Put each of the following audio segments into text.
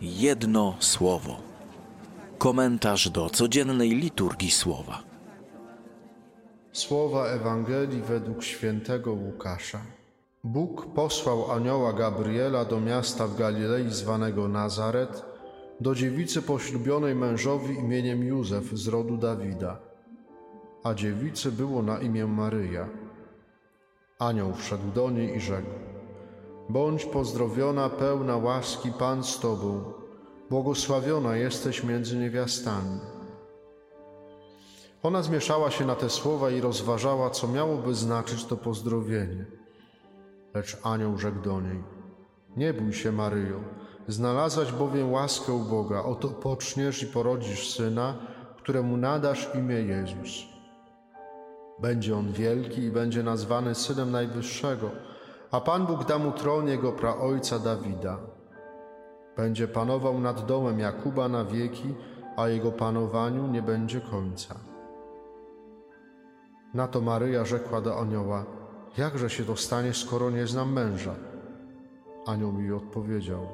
Jedno słowo. Komentarz do codziennej liturgii słowa. Słowa Ewangelii według świętego Łukasza. Bóg posłał anioła Gabriela do miasta w Galilei zwanego Nazaret, do dziewicy poślubionej mężowi imieniem Józef z rodu Dawida, a dziewicy było na imię Maryja. Anioł wszedł do niej i rzekł: Bądź pozdrowiona, pełna łaski, Pan z Tobą, błogosławiona jesteś między niewiastami. Ona zmieszała się na te słowa i rozważała, co miałoby znaczyć to pozdrowienie. Lecz anioł rzekł do niej: Nie bój się, Maryjo, znalazłaś bowiem łaskę u Boga. Oto poczniesz i porodzisz syna, któremu nadasz imię Jezus. Będzie on wielki i będzie nazwany synem Najwyższego, a Pan Bóg da mu tron jego praojca Dawida. Będzie panował nad domem Jakuba na wieki, a jego panowaniu nie będzie końca. Na to Maryja rzekła do anioła: Jakże się to stanie, skoro nie znam męża? Anioł mi odpowiedział: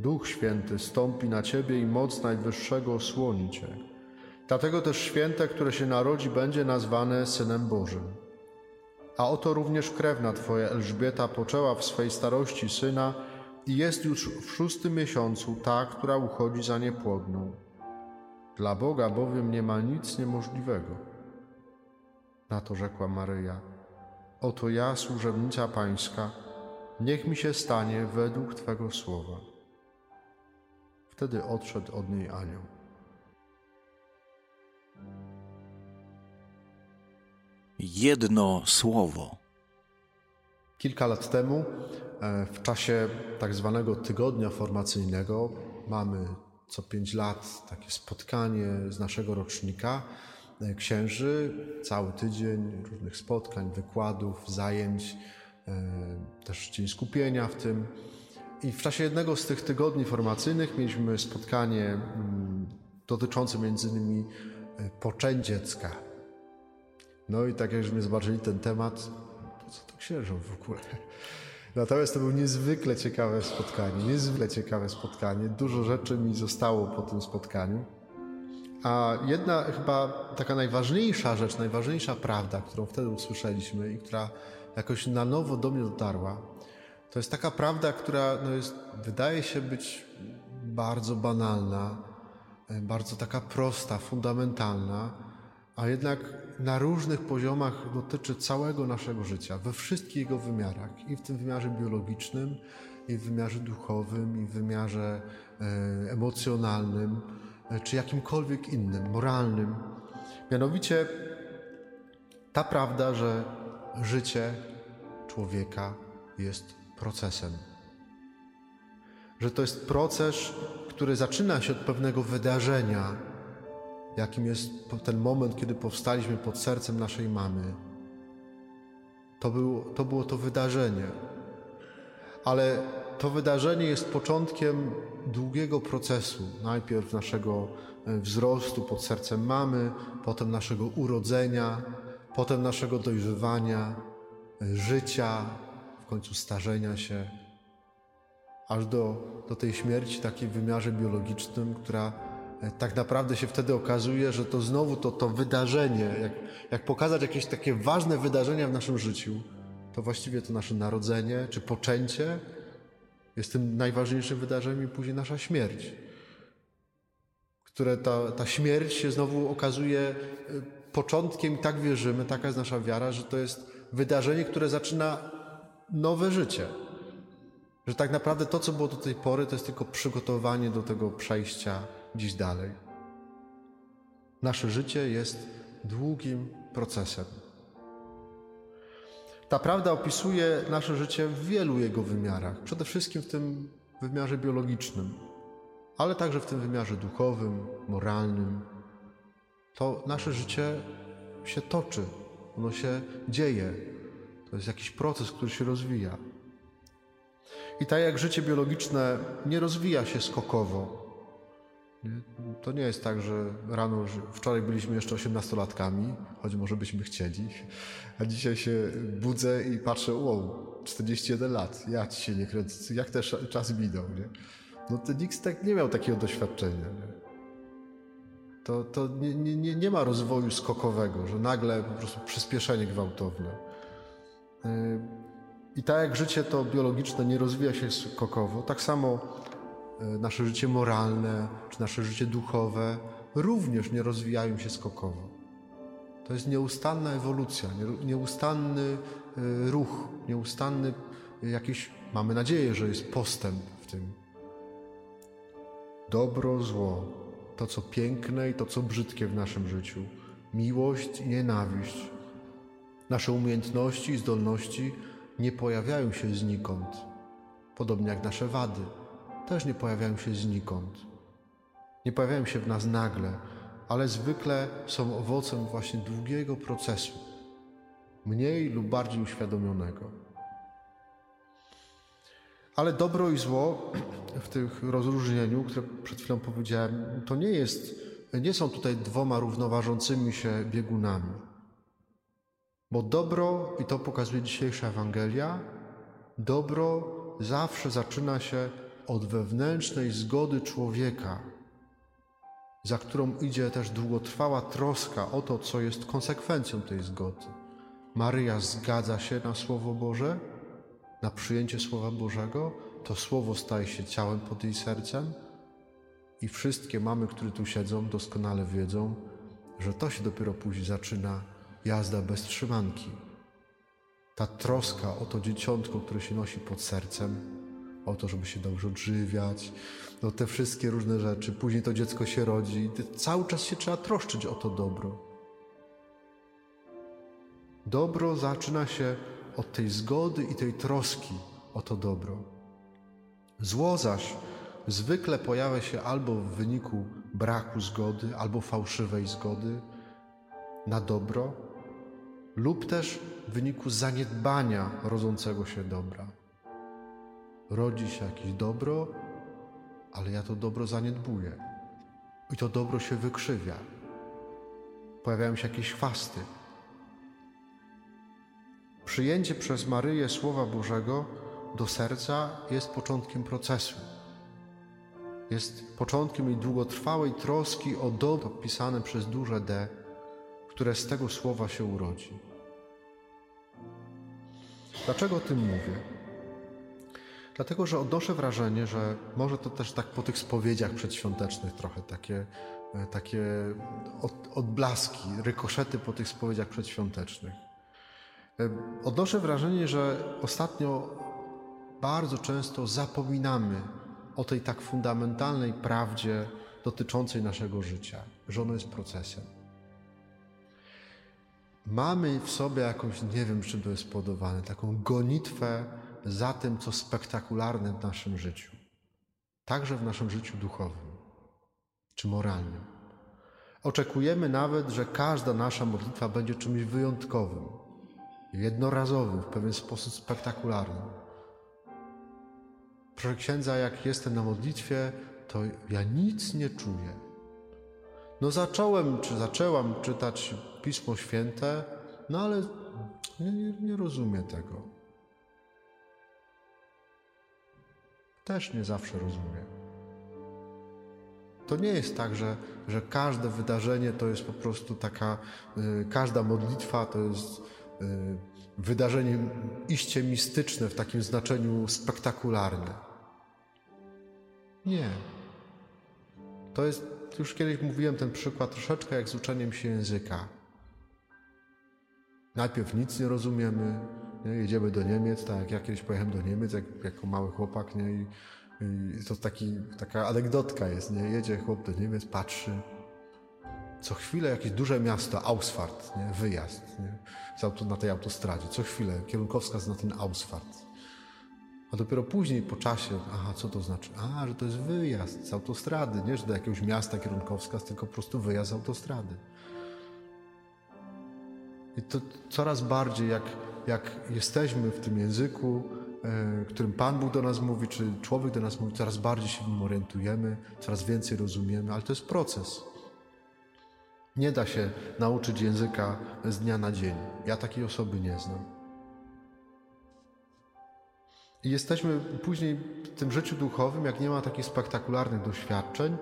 Duch Święty stąpi na ciebie i moc Najwyższego osłoni cię. Dlatego też święte, które się narodzi, będzie nazwane Synem Bożym. A oto również krewna twoja Elżbieta poczęła w swej starości syna i jest już w szóstym miesiącu ta, która uchodzi za niepłodną. Dla Boga bowiem nie ma nic niemożliwego. Na to rzekła Maryja: Oto ja, służebnica Pańska, niech mi się stanie według Twego słowa. Wtedy odszedł od niej anioł. Jedno słowo. Kilka lat temu, e, w czasie tak zwanego tygodnia formacyjnego, mamy co pięć lat takie spotkanie z naszego rocznika e, księży, cały tydzień różnych spotkań, wykładów, zajęć, e, też dzień skupienia w tym. I w czasie jednego z tych tygodni formacyjnych mieliśmy spotkanie mm, dotyczące między innymi poczęć dziecka. No i tak jakśmy zobaczyli ten temat, po co to księżom w ogóle? Natomiast to było niezwykle ciekawe spotkanie, niezwykle ciekawe spotkanie. Dużo rzeczy mi zostało po tym spotkaniu. A jedna chyba taka najważniejsza rzecz, najważniejsza prawda, którą wtedy usłyszeliśmy i która jakoś na nowo do mnie dotarła, to jest taka prawda, która no jest, wydaje się być bardzo banalna, bardzo taka prosta, fundamentalna, a jednak na różnych poziomach dotyczy całego naszego życia, we wszystkich jego wymiarach i w tym wymiarze biologicznym, i w wymiarze duchowym, i w wymiarze e, emocjonalnym, e, czy jakimkolwiek innym, moralnym. Mianowicie ta prawda, że życie człowieka jest procesem. Że to jest proces, który zaczyna się od pewnego wydarzenia, jakim jest ten moment, kiedy powstaliśmy pod sercem naszej mamy. To było to, było to wydarzenie. Ale to wydarzenie jest początkiem długiego procesu. Najpierw naszego e, wzrostu pod sercem mamy, potem naszego urodzenia, potem naszego dojrzewania, e, życia, w końcu starzenia się, aż do, do tej śmierci takiej w wymiarze biologicznym, która tak naprawdę się wtedy okazuje, że to znowu to, to wydarzenie, jak, jak pokazać jakieś takie ważne wydarzenia w naszym życiu, to właściwie to nasze narodzenie czy poczęcie jest tym najważniejszym wydarzeniem i później nasza śmierć. Które ta, ta śmierć się znowu okazuje e, początkiem i tak wierzymy, taka jest nasza wiara, że to jest wydarzenie, które zaczyna nowe życie. Że tak naprawdę to, co było do tej pory, to jest tylko przygotowanie do tego przejścia dziś dalej. Nasze życie jest długim procesem. Ta prawda opisuje nasze życie w wielu jego wymiarach, przede wszystkim w tym wymiarze biologicznym, ale także w tym wymiarze duchowym, moralnym. To nasze życie się toczy, ono się dzieje. To jest jakiś proces, który się rozwija. I tak jak życie biologiczne nie rozwija się skokowo, to nie jest tak, że rano, wczoraj byliśmy jeszcze osiemnastolatkami, choć może byśmy chcieli, a dzisiaj się budzę i patrzę, wow, 41 lat, ja ci się nie kręcę, jak też czas minął, nie? No to nikt tak nie miał takiego doświadczenia. Nie? To, to nie, nie, nie ma rozwoju skokowego, że nagle po prostu przyspieszenie gwałtowne. Yy, I tak jak życie to biologiczne nie rozwija się skokowo, tak samo nasze życie moralne czy nasze życie duchowe również nie rozwijają się skokowo. To jest nieustanna ewolucja, nieustanny yy, ruch, nieustanny jakiś, mamy nadzieję, że jest postęp w tym. Dobro, zło, to co piękne i to co brzydkie w naszym życiu, miłość i nienawiść. Nasze umiejętności i zdolności nie pojawiają się znikąd, podobnie jak nasze wady też nie pojawiają się znikąd. Nie pojawiają się w nas nagle, ale zwykle są owocem właśnie długiego procesu, mniej lub bardziej uświadomionego. Ale dobro i zło w tym rozróżnieniu, które przed chwilą powiedziałem, to nie jest, nie są tutaj dwoma równoważącymi się biegunami. Bo dobro, i to pokazuje dzisiejsza Ewangelia, dobro zawsze zaczyna się od wewnętrznej zgody człowieka, za którą idzie też długotrwała troska o to, co jest konsekwencją tej zgody. Maryja zgadza się na Słowo Boże, na przyjęcie Słowa Bożego, to Słowo staje się ciałem pod jej sercem i wszystkie mamy, które tu siedzą, doskonale wiedzą, że to się dopiero później zaczyna jazda bez trzymanki. Ta troska o to dzieciątko, które się nosi pod sercem, o to, żeby się dobrze odżywiać, no te wszystkie różne rzeczy. Później to dziecko się rodzi cały czas się trzeba troszczyć o to dobro. Dobro zaczyna się od tej zgody i tej troski o to dobro. Zło zaś zwykle pojawia się albo w wyniku braku zgody, albo fałszywej zgody na dobro, lub też w wyniku zaniedbania rodzącego się dobra. Rodzi się jakieś dobro, ale ja to dobro zaniedbuję. I to dobro się wykrzywia. Pojawiają się jakieś chwasty, Przyjęcie przez Maryję Słowa Bożego do serca jest początkiem procesu. Jest początkiem jej długotrwałej troski o dobro pisane przez duże D, które z tego słowa się urodzi. Dlaczego o tym mówię? Dlatego, że odnoszę wrażenie, że może to też tak po tych spowiedziach przedświątecznych trochę takie, e, takie odblaski, rykoszety po tych spowiedziach przedświątecznych Odnoszę wrażenie, że ostatnio bardzo często zapominamy o tej tak fundamentalnej prawdzie dotyczącej naszego życia, że ono jest procesem. Mamy w sobie jakąś, nie wiem czym to jest spowodowane, taką gonitwę za tym, co spektakularne w naszym życiu. Także w naszym życiu duchowym czy moralnym. Oczekujemy nawet, że każda nasza modlitwa będzie czymś wyjątkowym, jednorazowym, w pewien sposób spektakularny. Proszę księdza, jak jestem na modlitwie, to ja nic nie czuję. No zacząłem, czy zaczęłam czytać Pismo Święte, no ale nie, nie, nie rozumiem tego. Też nie zawsze rozumiem. To nie jest tak, że, że każde wydarzenie to jest po prostu taka, y, każda modlitwa to jest Y, wydarzenie iście mistyczne w takim znaczeniu spektakularne. Nie. To jest, już kiedyś mówiłem ten przykład troszeczkę jak z uczeniem się języka. Najpierw nic nie rozumiemy, nie? jedziemy do Niemiec, tak jak ja kiedyś pojechałem do Niemiec jak, jako mały chłopak, nie? I, i to taki, taka anegdotka jest, nie? Jedzie chłop do Niemiec, patrzy, co chwilę jakieś duże miasto, Ausfahrt, nie? wyjazd nie? na tej autostradzie. Co chwilę kierunkowskaz na ten Ausfahrt. A dopiero później po czasie, aha, co to znaczy? A, że to jest wyjazd z autostrady, nie że do jakiegoś miasta kierunkowskaz, tylko po prostu wyjazd z autostrady. I to coraz bardziej, jak, jak jesteśmy w tym języku, e, którym Pan Bóg do nas mówi, czy człowiek do nas mówi, coraz bardziej się w nim orientujemy, coraz więcej rozumiemy, ale to jest proces. Nie da się nauczyć języka z dnia na dzień. Ja takiej osoby nie znam. I jesteśmy później w tym życiu duchowym, jak nie ma takich spektakularnych doświadczeń,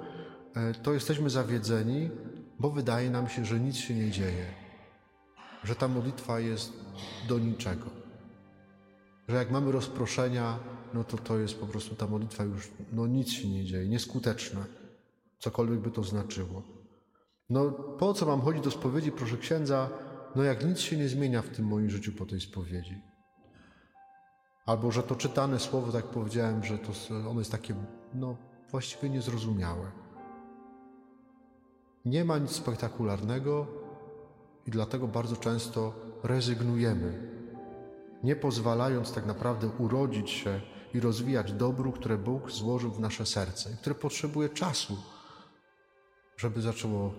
e, to jesteśmy zawiedzeni, bo wydaje nam się, że nic się nie dzieje, że ta modlitwa jest do niczego. Że jak mamy rozproszenia, no to to jest po prostu ta modlitwa już, no nic się nie dzieje, nieskuteczna, cokolwiek by to znaczyło. No po co mam chodzić do spowiedzi, proszę księdza, no jak nic się nie zmienia w tym moim życiu po tej spowiedzi. Albo, że to czytane słowo, tak powiedziałem, że to ono jest takie, no właściwie niezrozumiałe. Nie ma nic spektakularnego i dlatego bardzo często rezygnujemy, nie pozwalając tak naprawdę urodzić się i rozwijać dobru, które Bóg złożył w nasze serce i które potrzebuje czasu, żeby zaczęło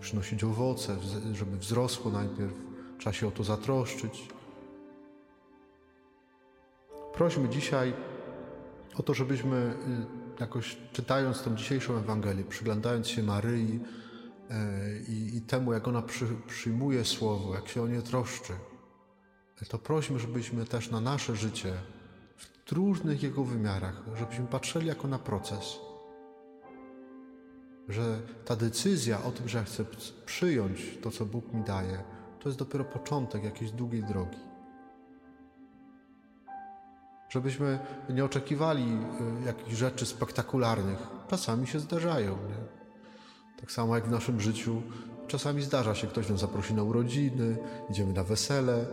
przynosić owoce, żeby wzrosło najpierw, trzeba się o to zatroszczyć. Prośmy dzisiaj o to, żebyśmy y, jakoś czytając tą dzisiejszą Ewangelię, przyglądając się Maryi i, i temu, jak ona przy, przyjmuje Słowo, jak się o nie troszczy, to prośmy, żebyśmy też na nasze życie w różnych jego wymiarach, żebyśmy patrzyli jako na proces. Że ta decyzja o tym, że ja chcę przyjąć to, co Bóg mi daje, to jest dopiero początek jakiejś długiej drogi. Żebyśmy nie oczekiwali y, jakichś rzeczy spektakularnych. Czasami się zdarzają. Nie? Tak samo jak w naszym życiu, czasami zdarza się, ktoś nas zaprosi na urodziny, idziemy na wesele.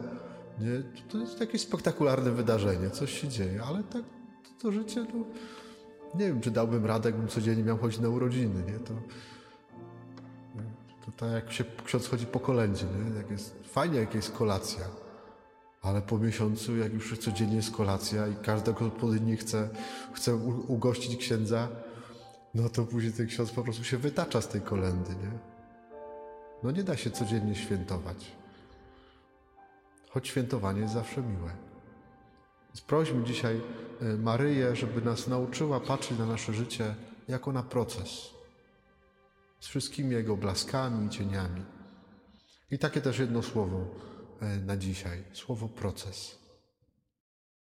Nie? To jest jakieś spektakularne wydarzenie, coś się dzieje, ale tak to życie, no, nie wiem, czy dałbym radę, jakbym codziennie miał chodzić na urodziny. Nie? To, to tak jak się ksiądz chodzi po kolędzie, nie? Jak jest, fajnie jak jest kolacja, ale po miesiącu, jak już codziennie jest kolacja i każdego gospodyni chce, chce ugościć księdza, no to później ten ksiądz po prostu się wytacza z tej kolendy, nie? No nie da się codziennie świętować. Choć świętowanie jest zawsze miłe. Prośmy dzisiaj e, Maryję, żeby nas nauczyła patrzeć na nasze życie jako na proces. Z wszystkimi jego blaskami i cieniami. I takie też jedno słowo e, na dzisiaj. Słowo proces.